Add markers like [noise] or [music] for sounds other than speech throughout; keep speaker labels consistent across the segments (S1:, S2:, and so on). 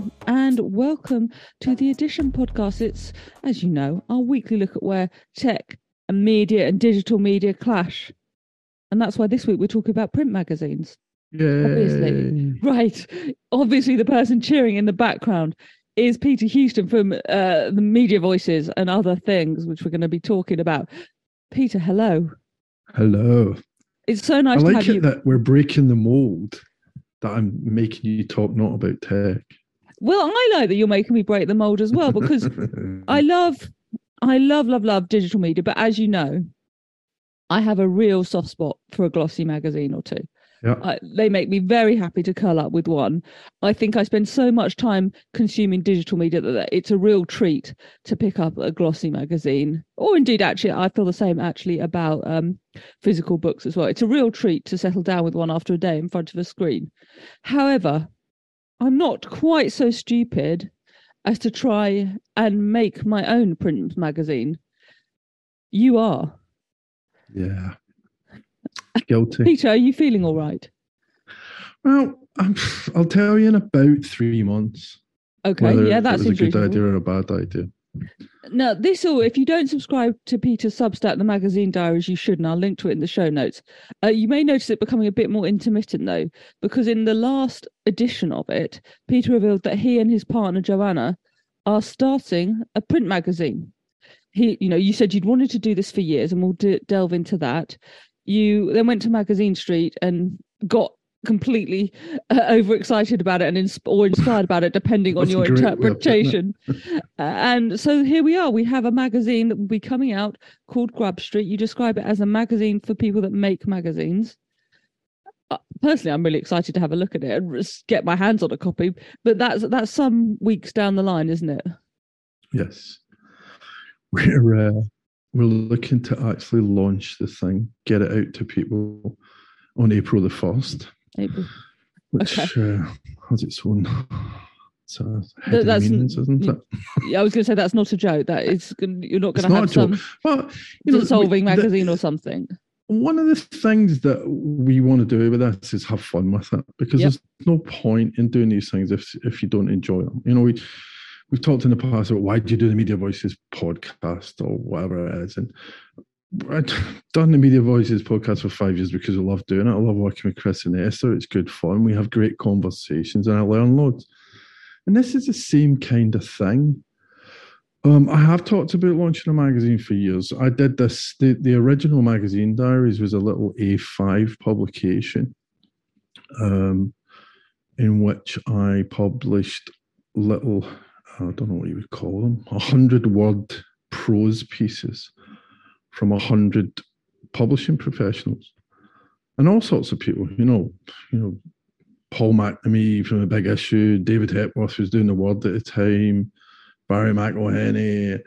S1: Hello, and welcome to the Addition podcast. It's, as you know, our weekly look at where tech and media and digital media clash. And that's why this week we're talking about print magazines.
S2: Yeah.
S1: Obviously. Right. Obviously, the person cheering in the background is Peter Houston from uh, the Media Voices and other things, which we're going to be talking about. Peter, hello.
S2: Hello.
S1: It's so nice
S2: I
S1: to
S2: like it
S1: you.
S2: that we're breaking the mold that I'm making you talk not about tech.
S1: Well, I like that you're making me break the mold as well because I [laughs] love, I love, love, love digital media. But as you know, I have a real soft spot for a glossy magazine or two.
S2: yeah.
S1: I, they make me very happy to curl up with one. I think I spend so much time consuming digital media that it's a real treat to pick up a glossy magazine. Or indeed, actually, I feel the same actually about um, physical books as well. It's a real treat to settle down with one after a day in front of a screen. However, I'm not quite so stupid as to try and make my own print magazine. You are.
S2: yeah. [laughs] Guilty.
S1: Peter, are you feeling all right?
S2: Well, I'm, I'll tell you in about three months.
S1: Okay, yeah,
S2: that's a good idea or a bad idea.
S1: Now, this all, if you don't subscribe to Peter's Substack, the magazine diaries, you should, and I'll link to it in the show notes. Uh, you may notice it becoming a bit more intermittent, though, because in the last edition of it, Peter revealed that he and his partner, Joanna, are starting a print magazine. He, you know, you said you'd wanted to do this for years, and we'll de- delve into that. You then went to Magazine Street and got completely uh, overexcited about it and ins- or inspired about it, depending on your
S2: great way of putting it.
S1: interpretation. [laughs] Uh, and so here we are. We have a magazine that will be coming out called Grub Street. You describe it as a magazine for people that make magazines. Uh, personally, I'm really excited to have a look at it and get my hands on a copy. But that's that's some weeks down the line, isn't it?
S2: Yes. We're uh, we're looking to actually launch the thing, get it out to people on April the first,
S1: April.
S2: which
S1: Okay.
S2: uh, has its own so heady
S1: that's-
S2: meanings, isn't it?
S1: Yeah, I was going to say that's not a joke. That is you're not going to have
S2: a
S1: some
S2: Well, you know,
S1: dissolving
S2: we- the-
S1: magazine or something.
S2: one of the things that we want to do with this is have fun with it because
S1: Yep.
S2: there's no point in doing these things if if you don't enjoy them. You know, we we've talked in the past about why do you do the Media Voices podcast or whatever it is, and I've done the Media Voices podcast for five years because I love doing it. I love working with Chris and Esther. It's good fun. We have great conversations, and I learn loads. And this is the same kind of thing. Um, I have talked about launching a magazine for years. I did this. The, the original magazine diaries was a little A5 publication, um, in which I published little, I don't know what you would call them, a hundred word prose pieces from a hundred publishing professionals, and all sorts of people. You know, you know, Paul McNamee from a big issue, David Hepworth was doing the word at the time. Barry McIlheney,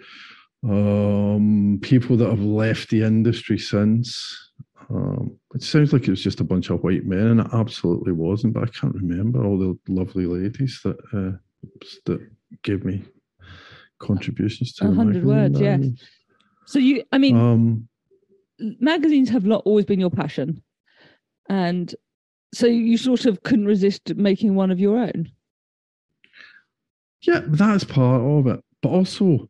S2: um, people that have left the industry since. Um, it sounds like it was just a bunch of white men, and it absolutely wasn't. But I can't remember all the lovely ladies that uh, that gave me contributions to
S1: A hundred words, yes. So you, I mean,
S2: Um,
S1: magazines have not always been your passion, and so you sort of couldn't resist making one of your own.
S2: Yeah, that's part of it. But also,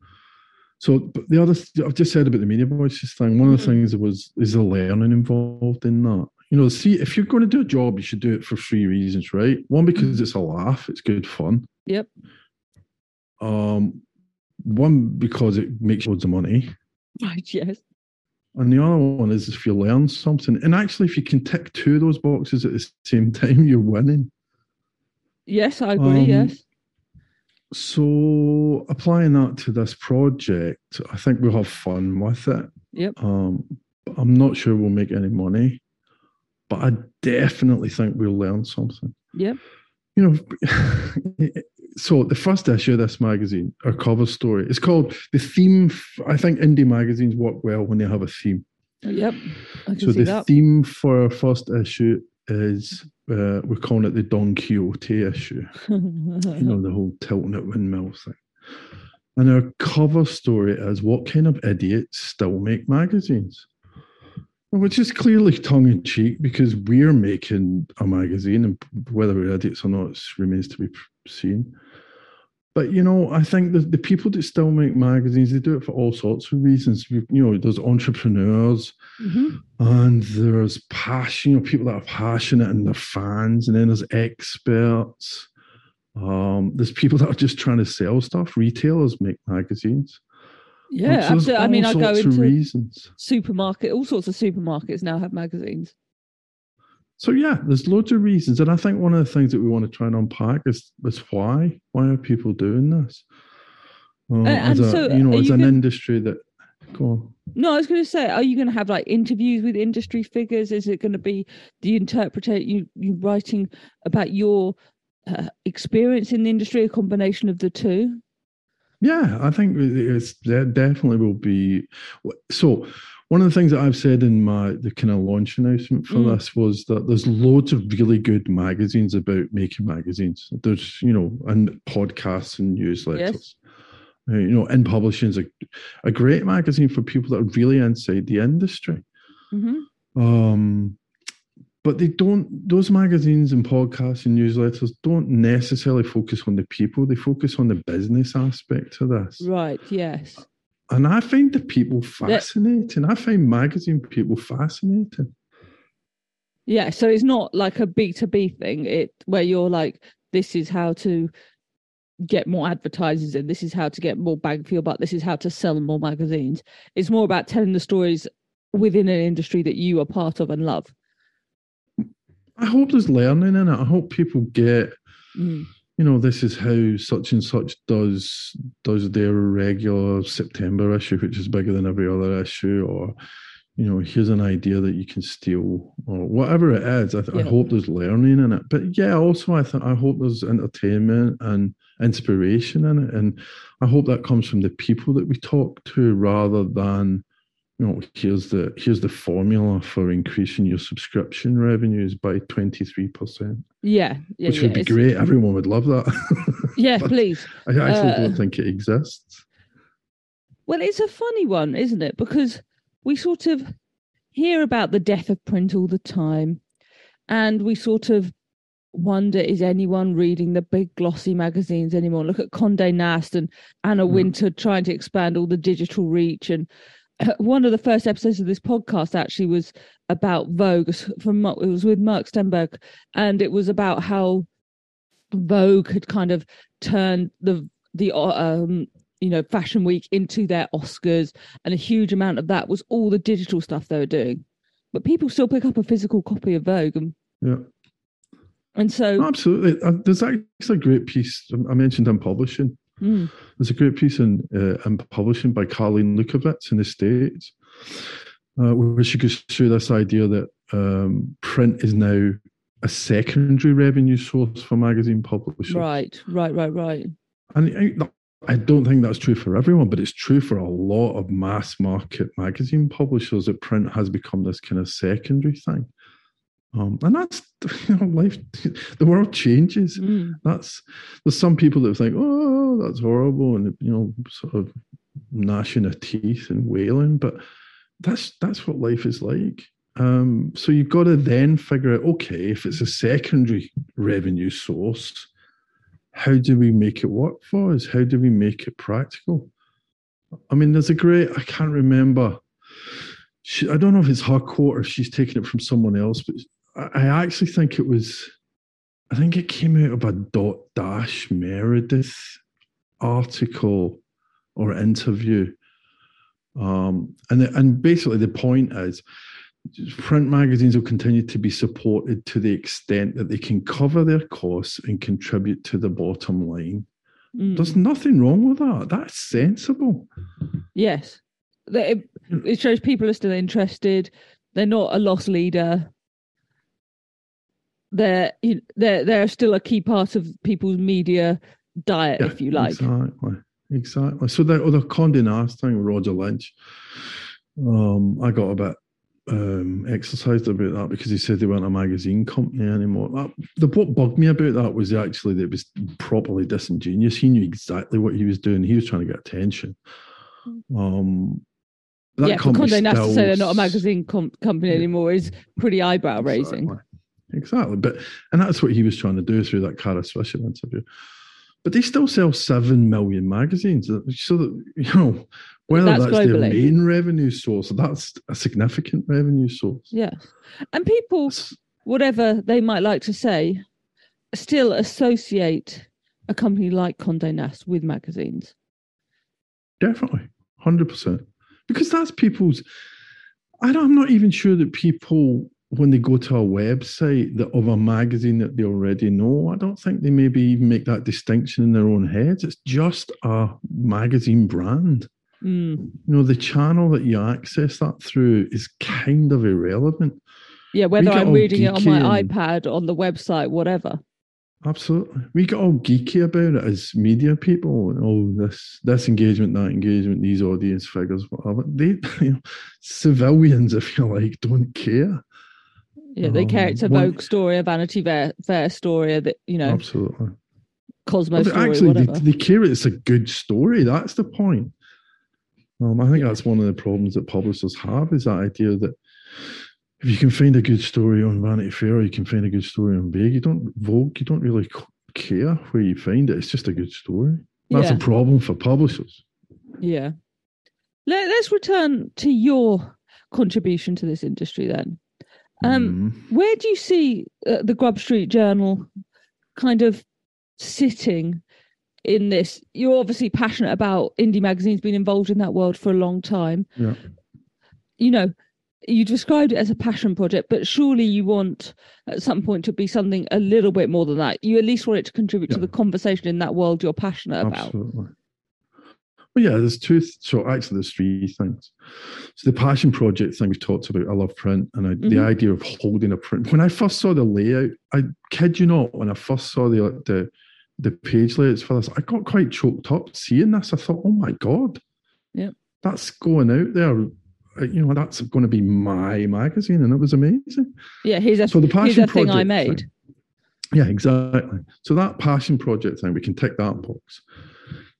S2: so but the other I've just said about the media voices thing. One of the
S1: Mhm.
S2: things was is the learning involved in that. You know, see, if you're going to do a job, you should do it for three reasons, right? One because it's a laugh, it's good fun.
S1: Yep.
S2: Um, one because it makes loads of money, [laughs]
S1: Right. Yes.
S2: and the other one is if you learn something. And actually, if you can tick two of those boxes at the same [laughs] time, you're winning.
S1: Yes, I agree.
S2: Um,
S1: yes.
S2: So applying that to this project, I think we'll have fun with it.
S1: Yep.
S2: Um, I'm not sure we'll make any money, but I definitely think we'll learn something.
S1: Yep.
S2: You know, [laughs] so the first issue of this magazine, our cover story, it's called the theme. I think indie magazines work well when they have a theme.
S1: Yep.
S2: So the
S1: that.
S2: theme for our first issue is uh, we're calling it the Don Quixote issue [laughs] you know, the whole tilting at windmills thing. And our cover story is what kind of idiots still make magazines? Which is clearly tongue in cheek because we're making a magazine, and whether we're idiots or not it remains to be seen. but you know, I think the, the people that still make magazines, they do it for all sorts of reasons. You know, there's entrepreneurs
S1: Mhm.
S2: and there's passion, you know, people that are passionate and they're fans, and then there's experts. Um, there's people that are just trying to sell stuff. Retailers make magazines.
S1: Yeah, absolutely. I mean, I go into
S2: reasons.
S1: supermarket. All sorts of supermarkets now have magazines.
S2: So yeah, there's loads of reasons, and I think one of the things that we want to try and unpack is is why why are people doing this? Um,
S1: and
S2: as a,
S1: so
S2: you know, as
S1: you
S2: an
S1: gonna-
S2: industry that go on.
S1: No, I was going to say, are you going to have like interviews with industry figures? Is it going to be the interpreter you you writing about your uh, experience in the industry, a combination of the two?
S2: Yeah, I think it's there definitely will be. So, one of the things that I've said in my the kind of launch announcement for
S1: Mm.
S2: this was that there's loads of really good magazines about making magazines. There's you know and podcasts and newsletters.
S1: Yes.
S2: Uh, you know, in publishing is a, a great magazine for people that are really inside the industry.
S1: hmm
S2: Um, but they don't, those magazines and podcasts and newsletters don't necessarily focus on the people, they focus on the business aspect of this.
S1: Right. Yes.
S2: And I find the people fascinating. I find magazine people fascinating.
S1: Yeah. So it's not like a B two B thing. It where you're like, this is how to get more advertisers and This is how to get more bang for your buck. This is how to sell more magazines. It's more about telling the stories within an industry that you are part of and love.
S2: I hope there's learning in it. I hope people get,
S1: Mm.
S2: you know, this is how such and such does does their regular September issue, which is bigger than every other issue, or you know, here's an idea that you can steal, or whatever it is. I, th- I hope there's learning in it. But yeah, also I th- I hope there's entertainment and inspiration in it, and I hope that comes from the people that we talk to rather than. Here's the here's the formula for increasing your subscription revenues by twenty three percent
S1: Yeah. yeah
S2: which
S1: yeah,
S2: would be great. Everyone would love that. [laughs]
S1: Yeah, please.
S2: I actually
S1: Uh,
S2: don't think it exists.
S1: Well, it's a funny one, isn't it? Because we sort of hear about the death of print all the time, and we sort of wonder is anyone reading the big glossy magazines anymore? Look at Condé Nast and Anna
S2: Mm.
S1: Wintour trying to expand all the digital reach. And [laughs] one of the first episodes of this podcast actually was about Vogue. From it was with Mark Stenberg, and it was about how Vogue had kind of turned the the um you know fashion week into their oscars and a huge amount of that was all the digital stuff they were doing but people still pick up a physical copy of vogue and,
S2: Yeah,
S1: and so
S2: absolutely. There's actually a great piece I mentioned in publishing.
S1: Mm,
S2: There's a great piece in uh, in publishing by Karlene Lukovitz in the States, uh, where she goes through this idea that um, print is now a secondary revenue source for magazine publishers.
S1: right right right right
S2: And I, I don't think that's true for everyone, but it's true for a lot of mass market magazine publishers that print has become this kind of secondary thing. Um, and that's [laughs] you know, life. The world changes.
S1: Mm,
S2: That's there's some people that think, oh, that's horrible, and you know, sort of gnashing their teeth and wailing. But that's that's what life is like. Um, so you've got to then figure out, okay, if it's a secondary revenue source, how do we make it work for us? How do we make it practical? I mean, there's a great, I can't remember. She, I don't know if it's her quote or if she's taken it from someone else, but I, I actually think it was, I think it came out of a Dot Dash Meredith article or interview. Um, and, and basically, the point is print magazines will continue to be supported to the extent that they can cover their costs and contribute to the bottom line.
S1: mm.
S2: There's nothing wrong with that. That's sensible.
S1: yes it, it shows people are still interested they're not a loss leader they're they're they're still a key part of people's media diet
S2: Yeah,
S1: if you like
S2: Exactly. Exactly. So the other Condé Nast thing, with Roger Lynch, um, I got a bit um, exercised about that because he said they weren't a magazine company anymore. That, the what bugged me about that was actually that it was properly disingenuous. He knew exactly what he was doing. He was trying to get attention. Um, that
S1: yeah, for Condé Nast to say they're not a magazine com- company
S2: Yeah.
S1: anymore is pretty eyebrow raising.
S2: Exactly. Exactly. But and that's what he was trying to do through that Kara Swisher interview. But they still sell seven million magazines. Uh, so that you know, whether
S1: That's
S2: that's, their main revenue source, that's a significant revenue source.
S1: Yeah. And people, whatever they might like to say, still associate a company like Condé Nast with magazines.
S2: Definitely, hundred percent, because that's people's. I don't, I'm not even sure that people, when they go to a website that of a magazine that they already know, I don't think they maybe even make that distinction in their own heads. It's just a magazine brand.
S1: Mm.
S2: You know, the channel that you access that through is kind of irrelevant.
S1: Yeah, whether I'm reading it on my
S2: and-
S1: iPad, on the website, whatever.
S2: Absolutely. We get all geeky about it as media people. Oh, this this engagement, that engagement, these audience figures, whatever. They [laughs] you know, civilians, if you like, don't care.
S1: Yeah, they care
S2: Um,
S1: it's a
S2: one-
S1: Vogue story, a Vanity Fair, Fair story, that you know,
S2: Absolutely.
S1: Cosmo story,
S2: actually,
S1: whatever.
S2: they, they care it's a good story. That's the point. Um, I think that's one of the problems that publishers have is that idea that if you can find a good story on Vanity Fair, or you can find a good story on Vogue. You don't Vogue. You don't really care where you find it. It's just a good story. That's
S1: yeah,
S2: a problem for publishers.
S1: yeah. Let, let's return to your contribution to this industry then. Um,
S2: Mhm.
S1: Where do you see uh, the Grub Street Journal kind of sitting in this? You're obviously passionate about indie magazines, been involved in that world for a long time.
S2: Yeah.
S1: You know, you described it as a passion project, but surely you want at some point to be something a little bit more than that. You at least want it to contribute to the conversation in that world you're passionate about.
S2: Well, yeah, there's two. So actually, there's three things. So the passion project thing we've talked about. I love print, and I, the
S1: Mhm.
S2: idea of holding a print. When I first saw the layout, I kid you not, when I first saw the the the page layouts for this, I got quite choked up seeing this. I thought, oh my god,
S1: Yeah.
S2: that's going out there. Uh, You know, that's going to be my magazine, and it was amazing.
S1: Yeah, here's a
S2: So the
S1: here's
S2: passion
S1: a thing I made.
S2: thing- yeah, exactly. So that passion project thing, we can tick that box.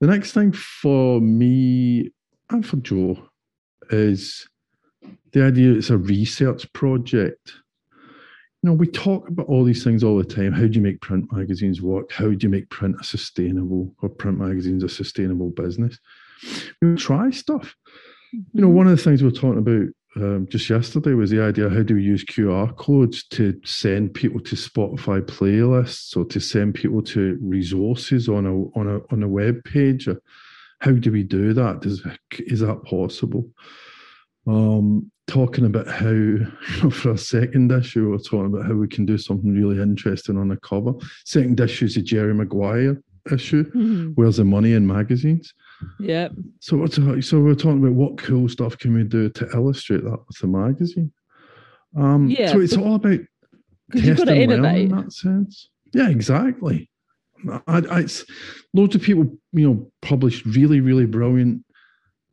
S2: The next thing for me and for Joe is the idea it's a research project. You know, we talk about all these things all the time. How do you make print magazines work? How do you make print a sustainable or print magazines a sustainable business? We try stuff you know, mm-hmm. one of the things we're talking about um, just yesterday was the idea how do we use QR codes to send people to Spotify playlists or to send people to resources on a on a on a web page? How do we do that? Does is that possible? Um, talking about how [laughs] you know, for a second issue, we're talking about how we can do something really interesting on the cover. Second issue is the Jerry Maguire issue.
S1: Mhm.
S2: Where's the money in magazines?
S1: Yeah,
S2: So what's so we're talking about what cool stuff can we do to illustrate that with the magazine? Um,
S1: Yeah,
S2: so it's all about
S1: because you've got to
S2: testing in that sense. Yeah, exactly. I, I, it's loads of people, you know, publish really, really brilliant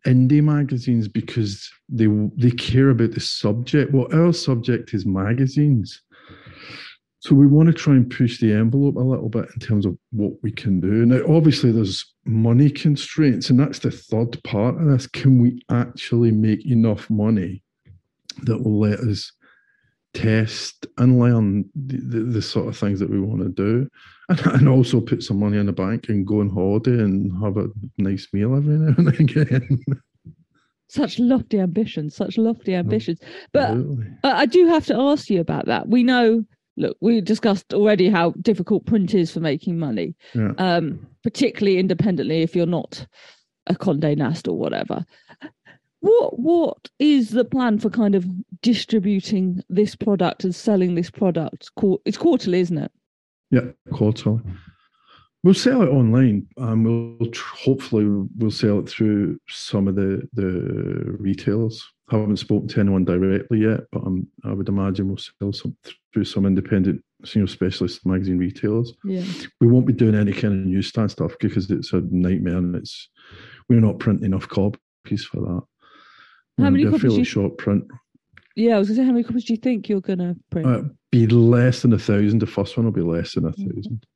S2: indie magazines because they they care about the subject. Well, our subject is magazines, so we want to try and push the envelope a little bit in terms of what we can do. Now, obviously, there's money constraints, and that's the third part of this. Can we actually make enough money that will let us test and learn the, the, the sort of things that we want to do, and, and also put some money in the bank and go on holiday and have a nice meal every now and [laughs] again?
S1: Such lofty ambitions, such lofty ambitions. But
S2: Absolutely.
S1: I do have to ask you about that. We know, look, we discussed already how difficult print is for making money,
S2: Yeah.
S1: um, particularly independently if you're not a Condé Nast or whatever. What what is the plan for kind of distributing this product and selling this product? It's quarterly, isn't it?
S2: Yeah, quarterly. We'll sell it online, and we'll tr- hopefully we'll sell it through some of the the retailers. Haven't spoken to anyone directly yet, but I'm, I would imagine we'll sell some through some independent, know, specialist magazine retailers.
S1: Yeah.
S2: We won't be doing any kind of newsstand stuff because it's a nightmare, and it's we're not printing enough copies for that.
S1: How
S2: Um,
S1: many copies
S2: fairly
S1: you-
S2: short print.
S1: Yeah, I was going to say, how many copies do you think you're going to print?
S2: Uh, be less than a thousand. The first one will be less than a
S1: Mhm.
S2: thousand.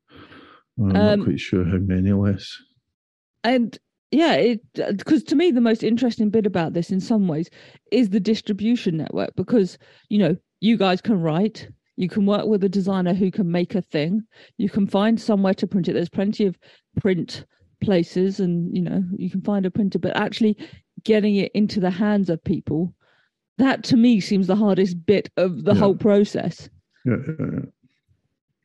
S2: I'm
S1: Um,
S2: not quite sure how many less.
S1: and yeah it because to me the most interesting bit about this in some ways is the distribution network because you know you guys can write You can work with a designer who can make a thing. You can find somewhere to print it. There's plenty of print places, and you know you can find a printer. But actually getting it into the hands of people, that to me seems the hardest bit of the
S2: Yeah.
S1: whole process.
S2: Yeah, yeah, yeah.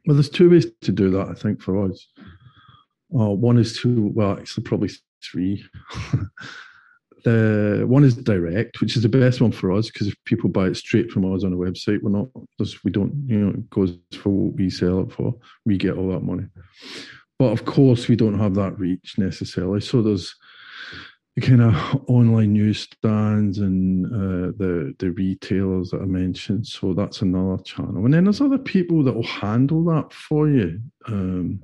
S2: Well, there's two ways to do that, I think, for us. Uh, one is to, well, actually, probably three. [laughs] the one is direct, which is the best one for us because if people buy it straight from us on a website, we're not, we don't, you know, it goes for what we sell it for. We get all that money. But of course, we don't have that reach necessarily. So there's the kind of online newsstands and uh, the the retailers that I mentioned. So that's another channel. And then there's other people that will handle that for you. Um,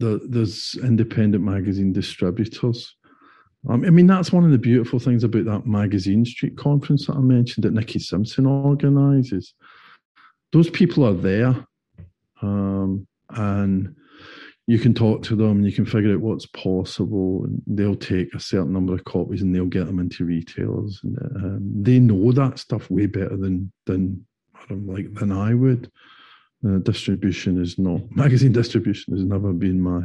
S2: the, there's independent magazine distributors. Um, I mean, that's one of the beautiful things about that Magazine Street conference that I mentioned that Nikki Simpson organises. Those people are there, um, and you can talk to them you can figure out what's possible and they'll take a certain number of copies and they'll get them into retailers and um, they know that stuff way better than than like than I would uh, distribution is not magazine distribution has never been my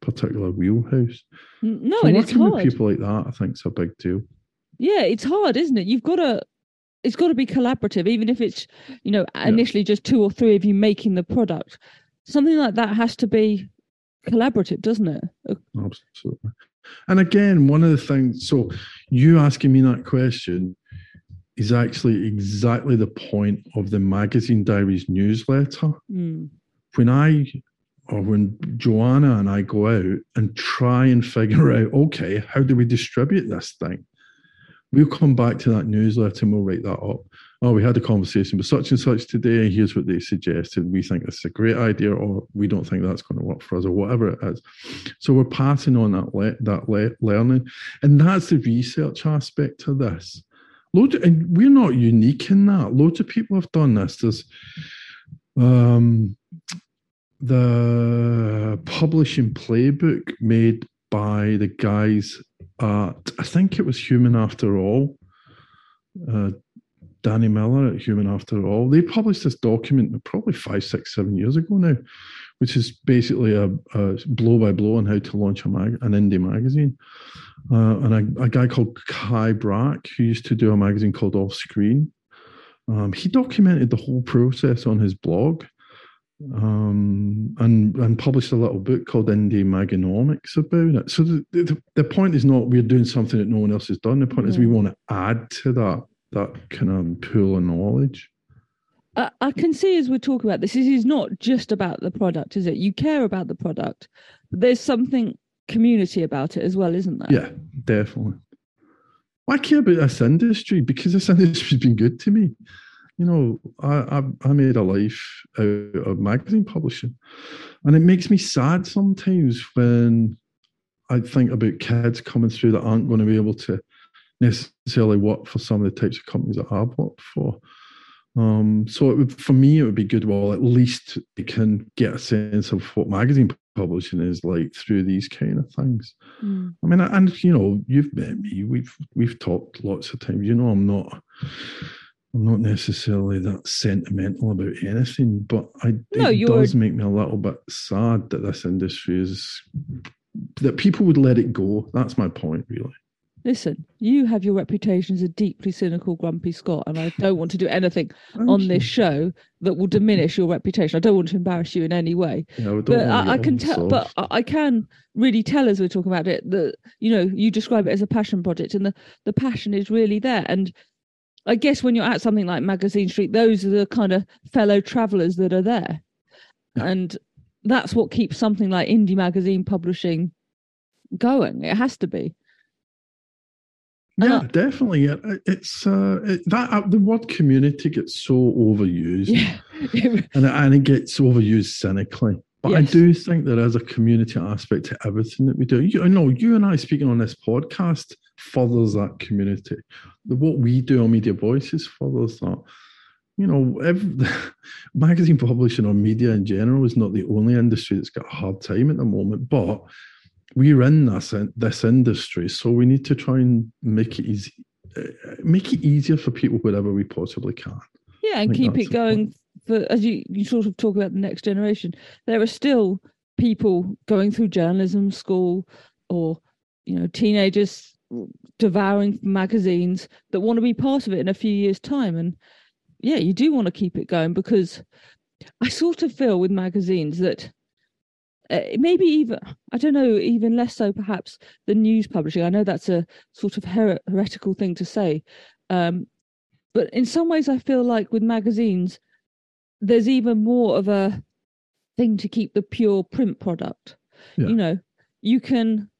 S2: particular wheelhouse
S1: No,
S2: so
S1: and it's
S2: working with
S1: hard.
S2: people like that I think is a big deal
S1: Yeah, it's hard, isn't it? You've got to. It's got to be collaborative, even if it's you know initially just two or three of you making the product. Something like that has to be collaborative, doesn't it? Uh,
S2: absolutely and again one of the things so you asking me that question is actually exactly the point of the magazine diaries newsletter
S1: mm,
S2: when I or when Joanna and I go out and try and figure out, okay, how do we distribute this thing? We'll come back to that newsletter and we'll write that up. Oh, we had a conversation with such and such today. Here's what they suggested. We think this is a great idea, or we don't think that's going to work for us, or whatever it is. So we're passing on that le- that le- learning, and that's the research aspect of this. Loads, and we're not unique in that. Loads of people have done this. There's um, the publishing playbook made by the guys at I think it was Human After All. Uh, Danny Miller at Human After All. They published this document probably five, six, seven years ago now, which is basically a, a blow by blow on how to launch a mag- an indie magazine. Uh, and a, a guy called Kai Brach, who used to do a magazine called Offscreen, um, he documented the whole process on his blog um, and and published a little book called Indie Maganomics about it. So the, the, the point is not we're doing something that no one else has done. The point is we want to add to that that kind of pool of knowledge.
S1: I, can see as we talk about this, this is not just about the product, is it? You care about the product, there's something community about it as well, isn't there?
S2: Yeah, definitely. I care about this industry because this [laughs] industry's been good to me. You know, I, I I made a life out of magazine publishing, and it makes me sad sometimes when I think about kids coming through that aren't going to be able to necessarily work for some of the types of companies that I've worked for. Um, so it would, for me, it would be good. Well, at least they can get a sense of what magazine publishing is like through these kind of things.
S1: Mm.
S2: I mean, and you know, you've met me. We've we've talked lots of times. You know, I'm not. I'm not necessarily that sentimental about anything, but I
S1: No,
S2: it does make me a little bit sad that this industry is that people would let it go. That's my point, really.
S1: Listen, you have your reputation as a deeply cynical, grumpy Scot, and I don't want to do anything on
S2: you.
S1: this show that will diminish your reputation. I don't want to embarrass you in any way.
S2: Don't
S1: but I, I can tell, but. I I can really tell as we're talking about it that you know you describe it as a passion project, and the the passion is really there. And I guess when you're at something like Magazine Street, those are the kind of fellow travellers that are there, and that's what keeps something like indie magazine publishing going. It has to be.
S2: Yeah, definitely. It, it's uh, it, that uh, the word community gets so overused.
S1: Yeah. [laughs]
S2: and it, and it gets overused cynically. But I do think there is a community aspect to everything that we do. You I know you and I speaking on this podcast furthers that community. The, what we do on Media Voices furthers that. You know, every, [laughs] magazine publishing or media in general is not the only industry that's got a hard time at the moment, but we're in this this industry, so we need to try and make it easy, uh, make it easier for people wherever we possibly can.
S1: Yeah, and keep it going for as you, you sort of talk about the next generation, there are still people going through journalism school or you know teenagers devouring magazines that want to be part of it in a few years time and yeah you do want to keep it going because i sort of feel with magazines that uh, maybe even i don't know even less so perhaps the news publishing. I know that's a sort of her- heretical thing to say. Um, but in some ways i feel like with magazines there's even more of a thing to keep the pure print product.
S2: Yeah.
S1: you know you can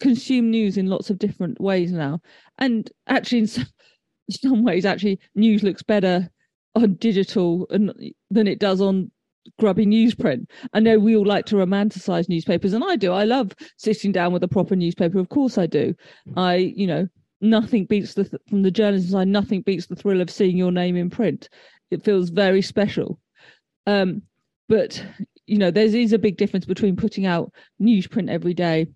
S1: consume news in lots of different ways now. And actually in some, [laughs] some ways actually news looks better on digital and than it does on grubby newsprint. I know we all like to romanticize newspapers and i do. I love sitting down with a proper newspaper. Of course i do. I you know nothing beats the th- from the journalism side nothing beats the thrill of seeing your name in print. It feels very special. Um but you know there is a big difference between putting out newsprint every day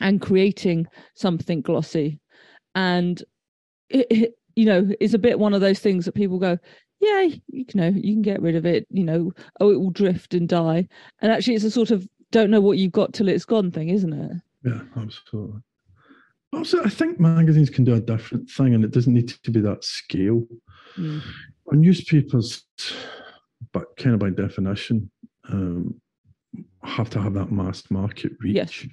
S1: and creating something glossy. And it, it you know is a bit one of those things that people go yeah you know you can get rid of it you know oh it will drift and die and actually it's a sort of don't know what you've got till it's gone thing isn't it
S2: Yeah, absolutely. Also, I think magazines can do a different thing, and it doesn't need to be that scale.
S1: Mm.
S2: On newspapers, but kind of by definition, um, have to have that mass market reach.
S1: Yes.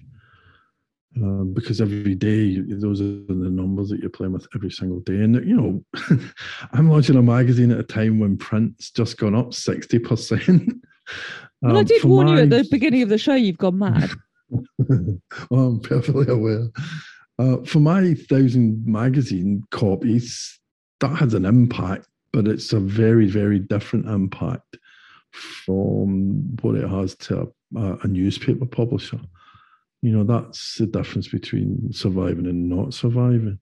S2: Um, because every day, those are the numbers that you're playing with every single day. And, you know, [laughs] I'm launching a magazine at a time when print's just gone up 60%. [laughs]
S1: well i
S2: Um,
S1: did warn you at the beginning of the show you've gone mad [laughs]
S2: well, I'm perfectly aware. Uh, for my thousand magazine copies, that has an impact, but it's a very, very different impact from what it has to a, a newspaper publisher. You know, that's the difference between surviving and not surviving.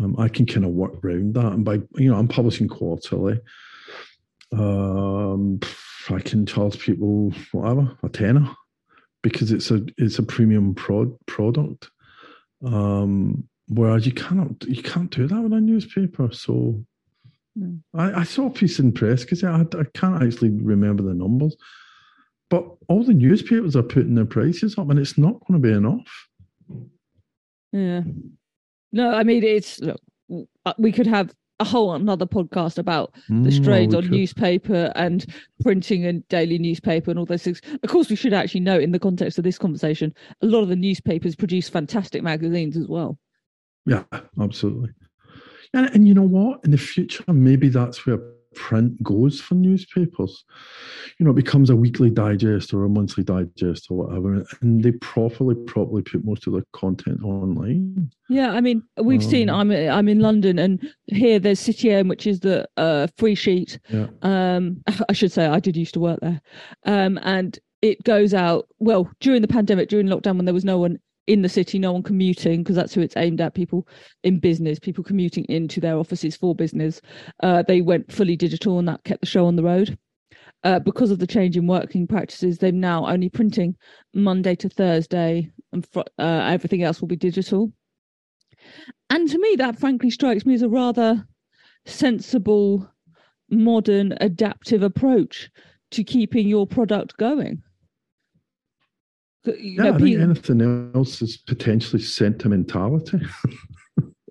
S2: Um, I can kind of work around that, and by you know, I'm publishing quarterly. Um, I can charge people whatever a tenner because it's a it's a premium prod product. Um, whereas you cannot you can't do that with a newspaper. So
S1: No.
S2: I, I saw a piece in press because I, I can't actually remember the numbers, but all the newspapers are putting their prices up, and it's not going to be enough.
S1: Yeah. No, I mean it's look. uh, We could have a whole another podcast about the
S2: Mm,
S1: strains
S2: we
S1: on
S2: could-
S1: newspaper and printing and daily newspaper and all those things. Of course, we should actually note in the context of this conversation, a lot of the newspapers produce fantastic magazines as well.
S2: Yeah, absolutely. And, and you know what? In the future, maybe that's where print goes for newspapers. You know, it becomes a weekly digest or a monthly digest or whatever, and they properly, properly put most of their content online.
S1: Yeah, I mean, we've seen.
S2: Um,
S1: I'm I'm in London, and here there's City A.M., which is the uh, free sheet.
S2: Yeah.
S1: Um, [laughs] I should say I did used to work there, um, and it goes out well during the pandemic, during lockdown, when there was no one in the city, no one commuting, because that's who it's aimed at. People in business, people commuting into their offices for business. Uh, they went fully digital, and that kept the show on the road. Uh, because of the change in working practices, they're now only printing Monday to Thursday, and fr- uh, everything else will be digital. And to me, that frankly strikes me as a rather sensible, modern, adaptive approach to keeping your product going. You
S2: Yeah,
S1: know,
S2: I think anything else is potentially sentimentality. [laughs]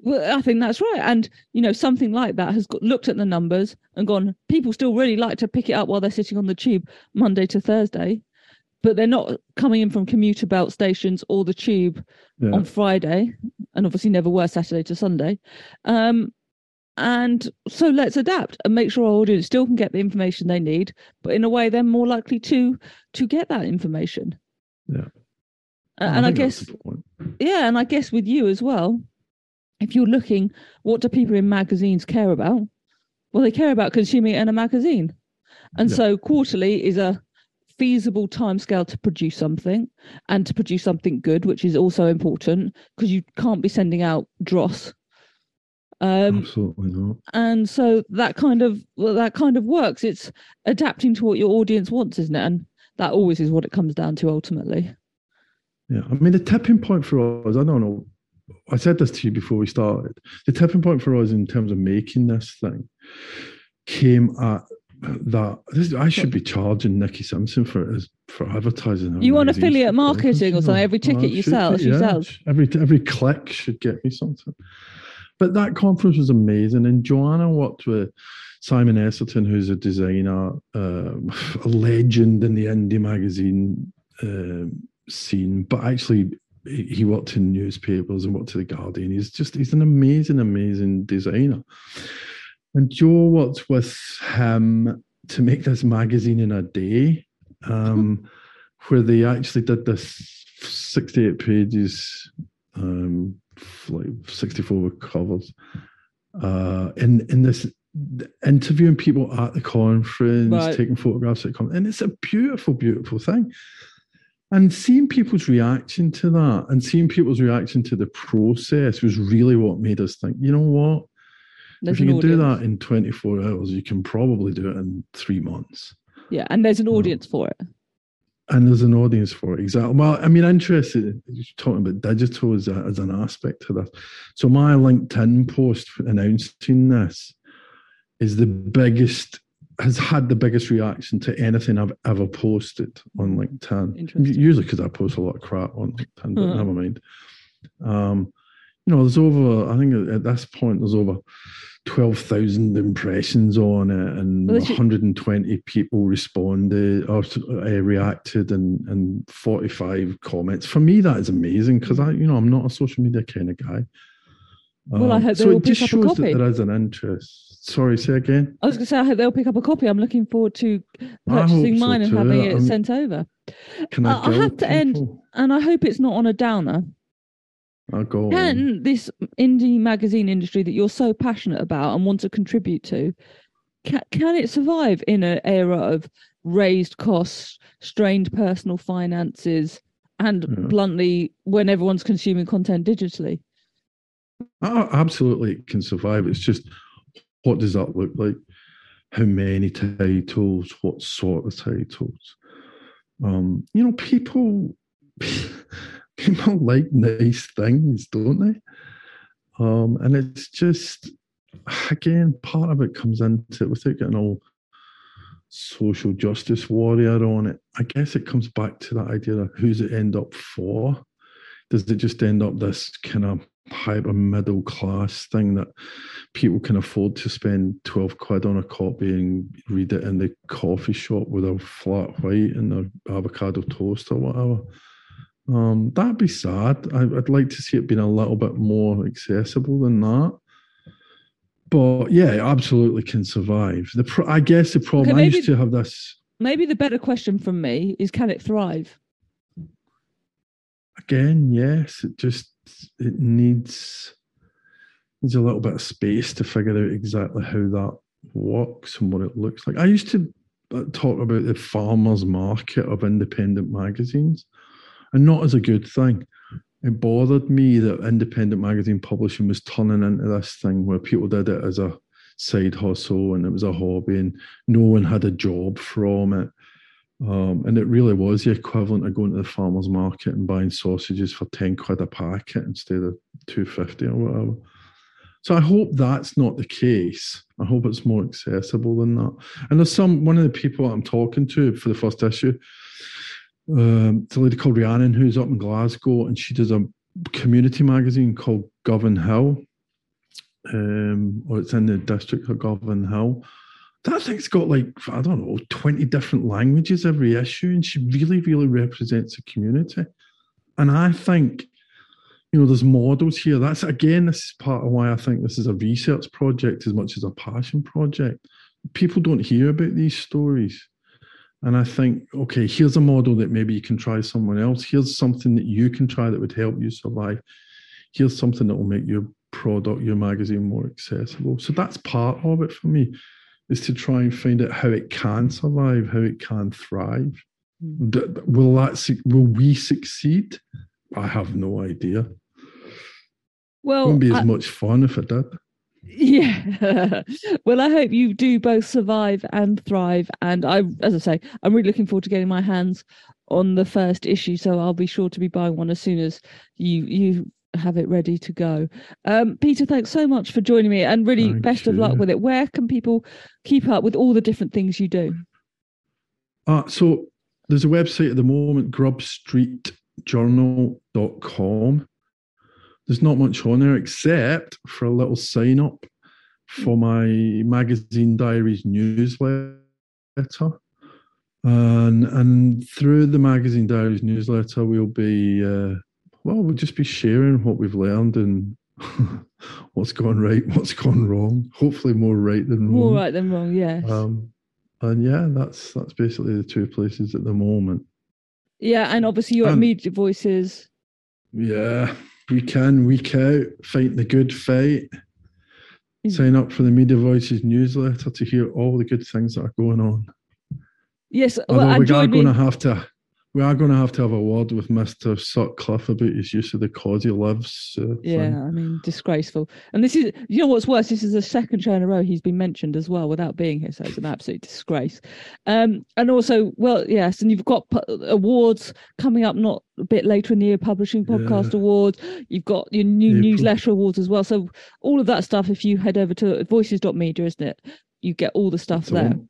S1: Well, I think that's right. And, you know, something like that has got, looked at the numbers and gone, people still really like to pick it up while they're sitting on the tube Monday to Thursday, but they're not coming in from commuter belt stations or the tube
S2: Yeah.
S1: on Friday, and obviously never were Saturday to Sunday. Um, and so let's adapt and make sure our audience still can get the information they need, but in a way they're more likely to to get that information.
S2: Yeah.
S1: Uh, and I
S2: that's
S1: guess yeah, and I guess with you as well, if you're looking, what do people in magazines care about? Well, they care about consuming it in a magazine. And
S2: Yeah.
S1: so quarterly is a feasible timescale to produce something and to produce something good, which is also important because you can't be sending out dross. Um,
S2: Absolutely not.
S1: and so that kind of well, that kind of works. It's adapting to what your audience wants, isn't it? And that always is what it comes down to ultimately.
S2: Yeah, I mean the tipping point for us, I don't know. I said this to you before we started. The tipping point for us in terms of making this thing came at that this, I should be charging Nikki Simpson for for advertising.
S1: You want affiliate marketing or something? Every ticket you sell, be, yeah. sells.
S2: Every every click should get me something. But that conference was amazing, and Joanna worked with Simon Esterson, who's a designer, uh, [laughs] a legend in the indie magazine uh, scene, but actually he worked in newspapers and worked to the Guardian. He's just he's an amazing, amazing designer. And Joe worked with him to make this magazine in a day, um, where they actually did this 68 pages, um, like 64 covers, uh, in in this interviewing people at the conference, right. taking photographs at the conference, and it's a beautiful, beautiful thing. And seeing people's reaction to that and seeing people's reaction to the process was really what made us think, you know what? There's if you can audience. do that in 24 hours, you can probably do it in three months.
S1: Yeah, and there's an audience for it.
S2: And there's an audience for it, exactly. Well, I mean, interested talking about digital as, a, as an aspect to this. So my LinkedIn post announcing this is the biggest has had the biggest reaction to anything I've ever posted on LinkedIn. Usually because I post a lot of crap on LinkedIn, but uh-huh. never mind. Um, you know, there's over, I think at this point, there's over 12,000 impressions on it and well, 120 people responded or uh, reacted and, and 45 comments. For me, that is amazing because I, you know, I'm not a social media kind of guy.
S1: Well, um, I hope so. It just shows that
S2: there is an interest. Sorry, say again.
S1: I was going to say I hope they'll pick up a copy. I'm looking forward to purchasing mine so and having it um, sent over.
S2: Can I, I
S1: have to
S2: people?
S1: end, and I hope it's not on a downer.
S2: Go
S1: Can on. this indie magazine industry that you're so passionate about and want to contribute to, can, can it survive in an era of raised costs, strained personal finances, and yeah. bluntly, when everyone's consuming content digitally?
S2: Oh, absolutely, it can survive. It's just what does that look like? How many titles? What sort of titles? Um, you know, people people [laughs] like nice things, don't they? Um, and it's just again, part of it comes into it without getting all social justice warrior on it. I guess it comes back to that idea of who's it end up for? Does it just end up this kind of hyper middle class thing that people can afford to spend 12 quid on a copy and read it in the coffee shop with a flat white and their avocado toast or whatever? Um, that'd be sad. I, would like to see it being a little bit more accessible than that. But yeah, it absolutely can survive. The pro- I guess the problem okay, maybe, I used to have this.
S1: Maybe the better question from me is, can it thrive?
S2: Again, yes. It just it needs needs a little bit of space to figure out exactly how that works and what it looks like. I used to uh, talk about the farmers market of independent magazines and not as a good thing. It bothered me that independent magazine publishing was turning into this thing where people did it as a side hustle and it was a hobby and no one had a job from it. Um, and it really was the equivalent of going to the farmer's market and buying sausages for 10 quid a packet instead of 250 or whatever. So I hope that's not the case. I hope it's more accessible than that. And there's some one of the people I'm talking to for the first issue um, it's a lady called Rhiannon who's up in Glasgow, and she does a community magazine called Govanhill, um, or it's in the district of Govanhill. That thing's got like I don't know twenty different languages every issue, and she really, really represents the community. And I think, you know, there's models here. That's again, this is part of why I think this is a research project as much as a passion project. People don't hear about these stories and I think, okay, here's a model that maybe you can try someone else. Here's something that you can try that would help you survive. Here's something that will make your product, your magazine more accessible. So that's part of it for me, is to try and find out how it can survive, how it can thrive. Mm. Will that will we succeed? I have no idea.
S1: Well,
S2: it wouldn't be as I, much fun if it did.
S1: Yeah. [laughs] well, I hope you do both survive and thrive. And I, as I say, I'm really looking forward to getting my hands on the first issue. So I'll be sure to be buying one as soon as you you have it ready to go. Um, Peter, thanks so much for joining me, and really
S2: Thank
S1: best of luck with it. Where can people keep up with all the different things you do?
S2: Uh, so there's a website at the moment, grubstreetjournal.com. There's not much on there except for a little sign up for my magazine diaries newsletter. And and through the magazine diaries newsletter, we'll be uh, well, we'll just be sharing what we've learned and [laughs] what's gone right, what's gone wrong. Hopefully, more right than wrong.
S1: More right than wrong, yes.
S2: Um, and yeah, that's that's basically the two places at the moment.
S1: yeah, and obviously you're at
S2: um,
S1: Media Voices.
S2: Yeah, week in, week out, fighting the good fight.
S1: Mm.
S2: Sign up for the Media Voices newsletter to hear all the good things that are going on.
S1: Yes,
S2: Although
S1: well, and
S2: we are going to have to, we are going to have to have a word with Mister Sutcliffe about his use of the cause he lives. Uh,
S1: Yeah,
S2: thing.
S1: I mean, disgraceful. And this is, you know, what's worse? This is the second show in a row he's been mentioned as well without being here, so it's an absolute disgrace. Um, and also, well, yes, and you've got pu- awards coming up not a bit later in the year, Publishing Podcast
S2: Yeah.
S1: Awards. You've got your new
S2: April.
S1: newsletter awards as well. So all of that stuff, if you head over to voices.media, isn't it? You get all the stuff
S2: That's
S1: there.
S2: one.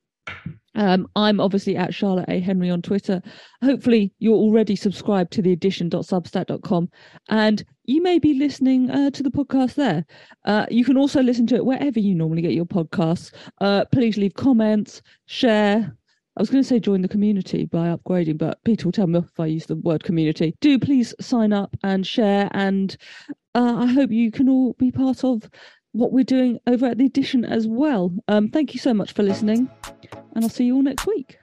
S1: Um, I'm obviously at Charlotte A. Henry on Twitter. Hopefully, you're already subscribed to the addition.substack.com and you may be listening uh, to the podcast there. Uh, you can also listen to it wherever you normally get your podcasts. Uh, please leave comments, share. I was going to say join the community by upgrading, but Peter will tell me if I use the word community. Do please sign up and share. And uh, I hope you can all be part of what we're doing over at the Addition as well. Um, thank you so much for listening and I'll see you all next week.